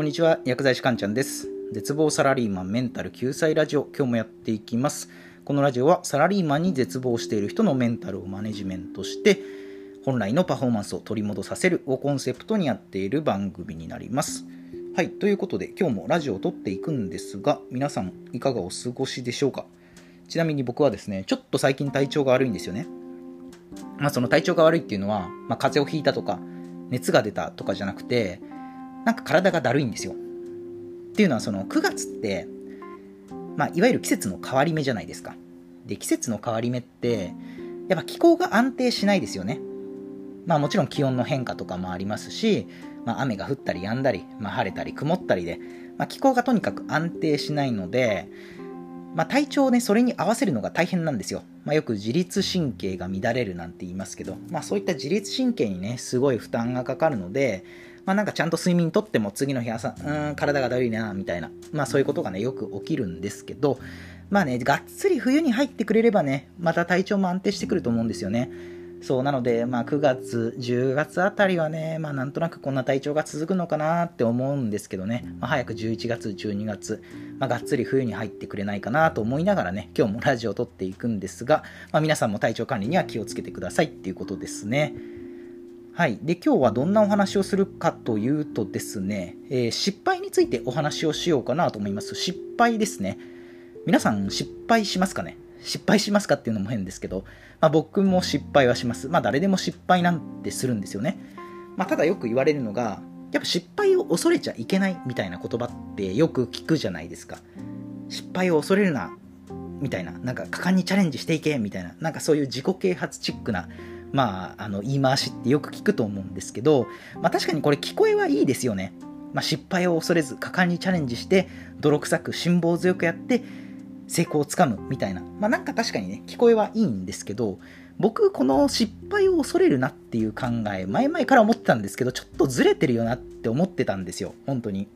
こんにちは薬剤師かんちゃんです。絶望サラリーマンメンタル救済ラジオ今日もやっていきます。このラジオはサラリーマンに絶望している人のメンタルをマネジメントして本来のパフォーマンスを取り戻させるをコンセプトにやっている番組になります。はいということで今日もラジオを撮っていくんですが皆さんいかがお過ごしでしょうか？ちなみに僕はですねちょっと最近体調が悪いんですよね。まあその体調が悪いっていうのは、まあ、風邪をひいたとか熱が出たとかじゃなくてなんか体がだるいんですよ。っていうのはその9月って、まあ、いわゆる季節の変わり目じゃないですか。で季節の変わり目ってやっぱ気候が安定しないですよね。まあもちろん気温の変化とかもありますし、まあ、雨が降ったり止んだり、まあ、晴れたり曇ったりで、まあ、気候がとにかく安定しないので、まあ、体調をねそれに合わせるのが大変なんですよ、まあ、よく自律神経が乱れるなんて言いますけど、まあ、そういった自律神経にねすごい負担がかかるので、まあ、なんかちゃんと睡眠とっても次の日朝、うん、体がだるいな、みたいな、まあそういうことがね、よく起きるんですけど、まあね、がっつり冬に入ってくれればね、また体調も安定してくると思うんですよね。そう、なので、まあ9月、10月あたりはね、まあなんとなくこんな体調が続くのかなって思うんですけどね、まあ、早く11月、12月、まあがっつり冬に入ってくれないかなと思いながらね、今日もラジオを撮っていくんですが、まあ皆さんも体調管理には気をつけてくださいっていうことですね。はい。で、今日はどんなお話をするかというとですね、えー、失敗についてお話をしようかなと思います。失敗ですね。皆さん失敗しますかね？失敗しますかっていうのも変ですけど、まあ、僕も失敗はします。まあ誰でも失敗なんてするんですよね。まあただよく言われるのが、やっぱ失敗を恐れちゃいけないみたいな言葉ってよく聞くじゃないですか。失敗を恐れるな、みたいな。なんか果敢にチャレンジしていけ、みたいな。なんかそういう自己啓発チックなまあ、あの言い回しってよく聞くと思うんですけど、まあ、確かにこれ聞こえはいいですよね。まあ、失敗を恐れず果敢にチャレンジして泥臭く辛抱強くやって成功をつかむみたいな、まあ、なんか確かにね聞こえはいいんですけど僕この失敗を恐れるなっていう考え前々から思ってたんですけどちょっとずれてるよなって思ってたんですよ。本当に。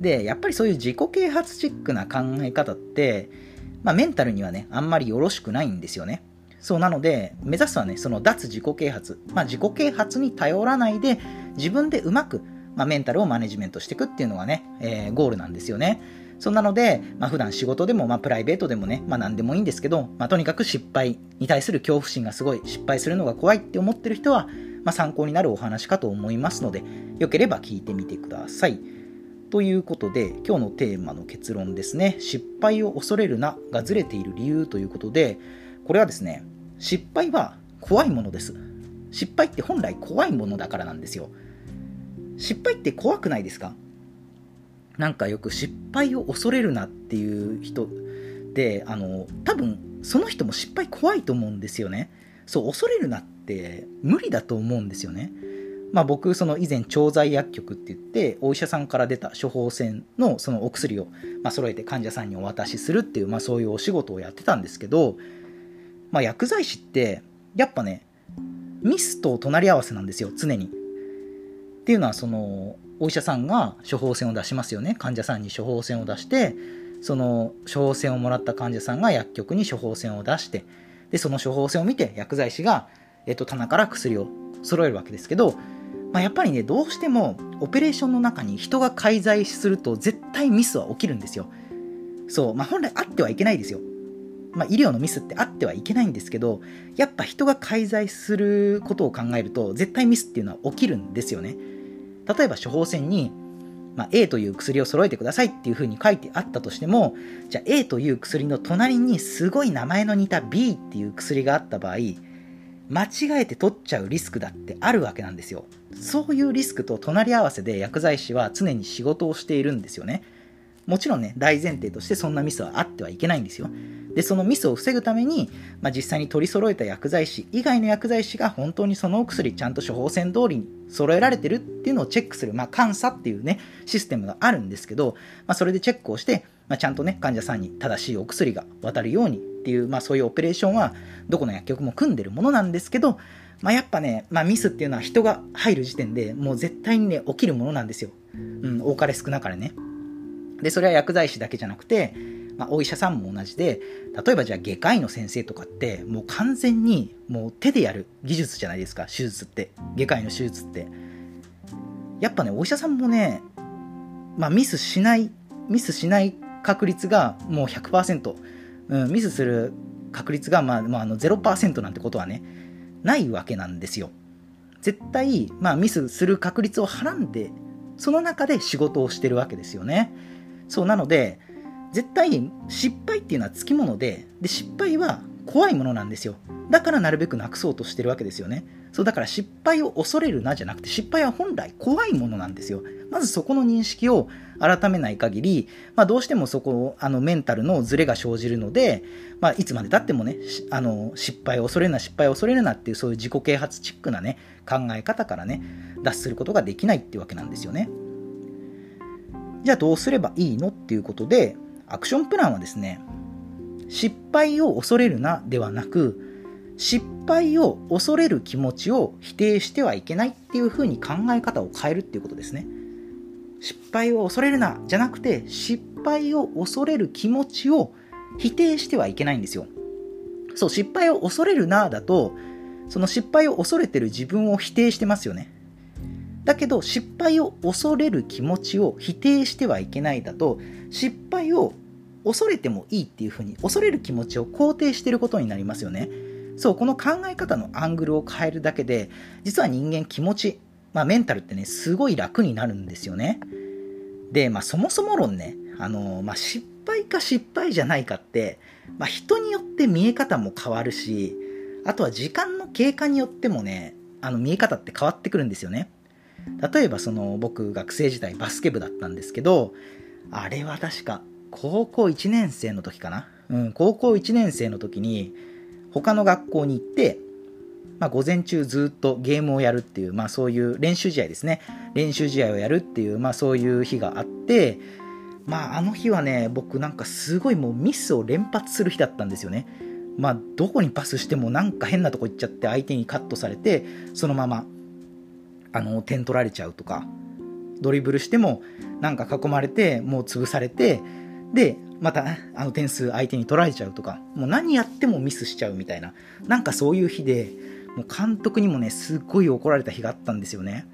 でやっぱりそういう自己啓発チックな考え方って、まあ、メンタルにはねあんまりよろしくないんですよね。そうなので、目指すはね、その脱自己啓発。まあ、自己啓発に頼らないで、自分でうまく、まあ、メンタルをマネジメントしていくっていうのがね、えー、ゴールなんですよね。そんなので、まあ、普段仕事でも、まあ、プライベートでもね、まあ、何でもいいんですけど、まあ、とにかく失敗に対する恐怖心がすごい、失敗するのが怖いって思ってる人は、まあ、参考になるお話かと思いますので、よければ聞いてみてください。ということで、今日のテーマの結論ですね、失敗を恐れるながずれている理由ということで、これはですね、失敗は怖いものです。失敗って本来怖いものだからなんですよ。失敗って怖くないですか？なんかよく失敗を恐れるなっていう人で、あの、多分その人も失敗怖いと思うんですよね。そう、恐れるなって無理だと思うんですよね。まあ、僕、その以前、調剤薬局って言って、お医者さんから出た処方箋のそのお薬を、ま、揃えて患者さんにお渡しするっていう、まあ、そういうお仕事をやってたんですけど、まあ、薬剤師ってやっぱねミスと隣り合わせなんですよ常に。っていうのはそのお医者さんが処方箋を出しますよね。患者さんに処方箋を出してその処方箋をもらった患者さんが薬局に処方箋を出してでその処方箋を見て薬剤師が、えっと、棚から薬を揃えるわけですけど、まあ、やっぱりねどうしてもオペレーションの中に人が介在すると絶対ミスは起きるんですよ。そうまあ本来あってはいけないですよ。まあ、医療のミスってあってはいけないんですけどやっぱ人が介在することを考えると絶対ミスっていうのは起きるんですよね。例えば処方箋に、まあ、A という薬を揃えてくださいっていうふうに書いてあったとしてもじゃあ A という薬の隣にすごい名前の似た B っていう薬があった場合間違えて取っちゃうリスクだってあるわけなんですよ。そういうリスクと隣り合わせで薬剤師は常に仕事をしているんですよね。もちろんね、大前提としてそんなミスはあってはいけないんですよ。で、そのミスを防ぐために、まあ、実際に取り揃えた薬剤師以外の薬剤師が本当にそのお薬ちゃんと処方箋通りに揃えられてるっていうのをチェックする、まあ、監査っていうね、システムがあるんですけど、まあ、それでチェックをして、まあ、ちゃんとね、患者さんに正しいお薬が渡るようにっていう、まあ、そういうオペレーションは、どこの薬局も組んでるものなんですけど、まあ、やっぱね、まあ、ミスっていうのは人が入る時点でもう絶対にね、起きるものなんですよ。うん、多かれ少なかれね。で、それは薬剤師だけじゃなくて、まあ、お医者さんも同じで、例えばじゃあ外科医の先生とかって、もう完全にもう手でやる技術じゃないですか、手術って。外科医の手術って。やっぱね、お医者さんもね、まあ、ミスしないミスしない確率がもう100%、うん、ミスする確率が、まあまあ、あの0%なんてことはねないわけなんですよ絶対、まあ、ミスする確率をはらんでその中で仕事をしてるわけですよねそうなので絶対失敗っていうのはつきものでで失敗は怖いものなんですよ。だからなるべくなくそうとしてるわけですよね。そうだから失敗を恐れるなじゃなくて失敗は本来怖いものなんですよ。まずそこの認識を改めない限り、まあ、どうしてもそこあのメンタルのズレが生じるので、まあ、いつまでたってもねあの失敗を恐れるな失敗を恐れるなっていうそういう自己啓発チックなね考え方からね脱することができないっていうわけなんですよね。じゃあどうすればいいのっていうことでアクションプランはですね失敗を恐れるなではなく失敗を恐れる気持ちを否定してはいけないっていうふうに考え方を変えるっていうことですね。失敗を恐れるなじゃなくて失敗を恐れる気持ちを否定してはいけないんですよ。そう、失敗を恐れるなだと、その失敗を恐れてる自分を否定してますよね。だけど失敗を恐れる気持ちを否定してはいけないだと失敗を恐れてもいいっていうふうに恐れる気持ちを肯定してることになりますよね。そうこの考え方のアングルを変えるだけで実は人間気持ち、まあ、メンタルってねすごい楽になるんですよねで、まあ、そもそも論ねあの、まあ、失敗か失敗じゃないかって、まあ、人によって見え方も変わるしあとは時間の経過によってもねあの見え方って変わってくるんですよね例えばその僕学生時代バスケ部だったんですけどあれは確か高校1年生の時かな、うん、高校1年生の時に他の学校に行って、まあ、午前中ずっとゲームをやるっていう、まあ、そういう練習試合ですね。練習試合をやるっていう、まあ、そういう日があってまああの日はね僕なんかすごいもうミスを連発する日だったんですよね。まあどこにパスしてもなんか変なとこ行っちゃって相手にカットされてそのままあの点取られちゃうとかドリブルしてもなんか囲まれてもう潰されてでまたあの点数相手に取られちゃうとかもう何やってもミスしちゃうみたいな。なんかそういう日でもう監督にもねすっごい怒られた日があったんですよね。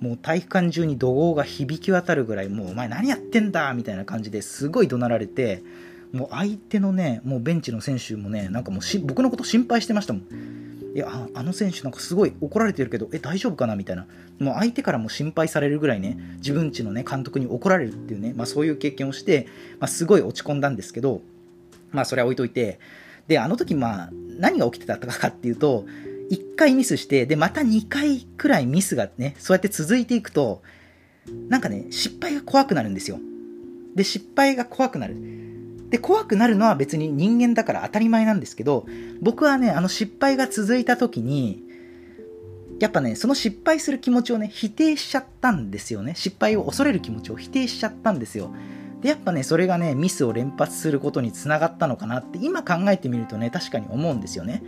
もう体育館中に怒号が響き渡るぐらいもうお前何やってんだみたいな感じですごい怒鳴られてもう相手のねもうベンチの選手もねなんかもう僕のこと心配してましたもん。いやあの選手なんかすごい怒られてるけどえ大丈夫かなみたいな。もう相手からも心配されるぐらいね自分ちのね監督に怒られるっていうね、まあ、そういう経験をして、まあ、すごい落ち込んだんですけどまあそれは置いといてであの時まあ何が起きてたかっていうと1回ミスしてでまた2回くらいミスがねそうやって続いていくとなんかね失敗が怖くなるんですよ。で失敗が怖くなる。で、怖くなるのは別に人間だから当たり前なんですけど、僕はね、あの失敗が続いた時に、やっぱね、その失敗する気持ちをね、否定しちゃったんですよね。失敗を恐れる気持ちを否定しちゃったんですよ。で、やっぱね、それがね、ミスを連発することにつながったのかなって、今考えてみるとね、確かに思うんですよね。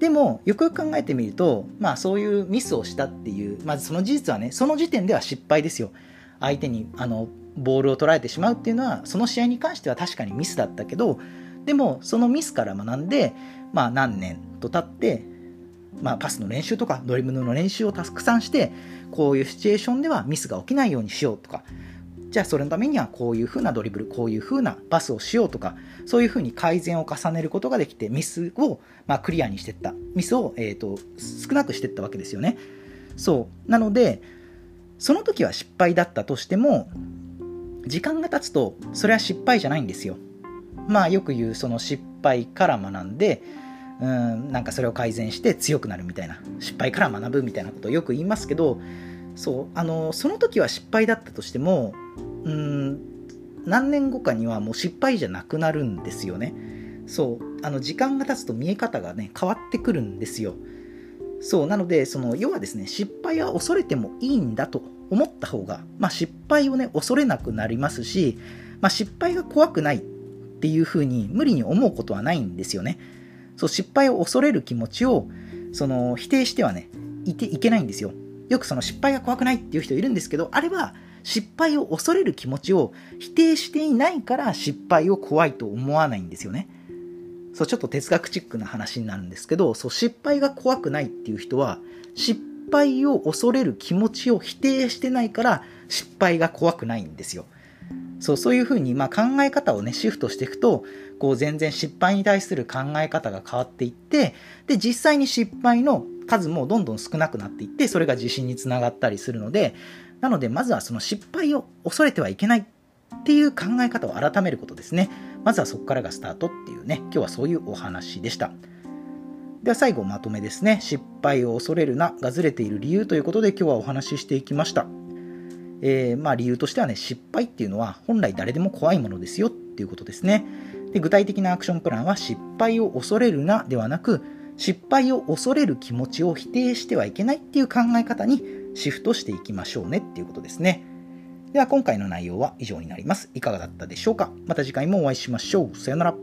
でも、よくよく考えてみると、まあそういうミスをしたっていう、まずその事実はね、その時点では失敗ですよ。相手に、あの、ボールを捉えてしまうっていうのはその試合に関しては確かにミスだったけどでもそのミスから学んで、まあ、何年と経って、まあ、パスの練習とかドリブルの練習をたくさんしてこういうシチュエーションではミスが起きないようにしようとかじゃあそれのためにはこういう風なドリブルこういう風なパスをしようとかそういう風に改善を重ねることができてミスを、まあ、クリアにしていった。ミスを、えーと少なくしていったわけですよね。そう。なのでその時は失敗だったとしても時間が経つとそれは失敗じゃないんですよ。まあよく言うその失敗から学んでうんなんかそれを改善して強くなるみたいな失敗から学ぶみたいなことをよく言いますけどそうあのその時は失敗だったとしてもうん何年後かにはもう失敗じゃなくなるんですよね。そうあの時間が経つと見え方がね変わってくるんですよ。そうなのでその要はですね失敗は恐れてもいいんだと思った方が、まあ、失敗をね恐れなくなりますし、まあ、失敗が怖くないっていうふうに無理に思うことはないんですよね。そう失敗を恐れる気持ちをその否定してはねいていけないんですよ。よくその失敗が怖くないっていう人いるんですけどあれは失敗を恐れる気持ちを否定していないから失敗を怖いと思わないんですよね。そうちょっと哲学チックな話になるんですけどそう失敗が怖くないっていう人は失敗を恐れる気持ちを否定してないから失敗が怖くないんですよ。そうそういうふうに、まあ、考え方をねシフトしていくとこう全然失敗に対する考え方が変わっていってで実際に失敗の数もどんどん少なくなっていってそれが自信につながったりするのでなのでまずはその失敗を恐れてはいけないっていう考え方を改めることですねまずはそこからがスタートっていうね今日はそういうお話でしたでは最後まとめですね失敗を恐れるながずれている理由ということで今日はお話ししていきましたえー、まあ、理由としてはね、失敗っていうのは本来誰でも怖いものですよっていうことですね。で具体的なアクションプランは失敗を恐れるなではなく、失敗を恐れる気持ちを否定してはいけないっていう考え方にシフトしていきましょうねっていうことですね。では今回の内容は以上になります。いかがだったでしょうか？また次回もお会いしましょう。さよなら。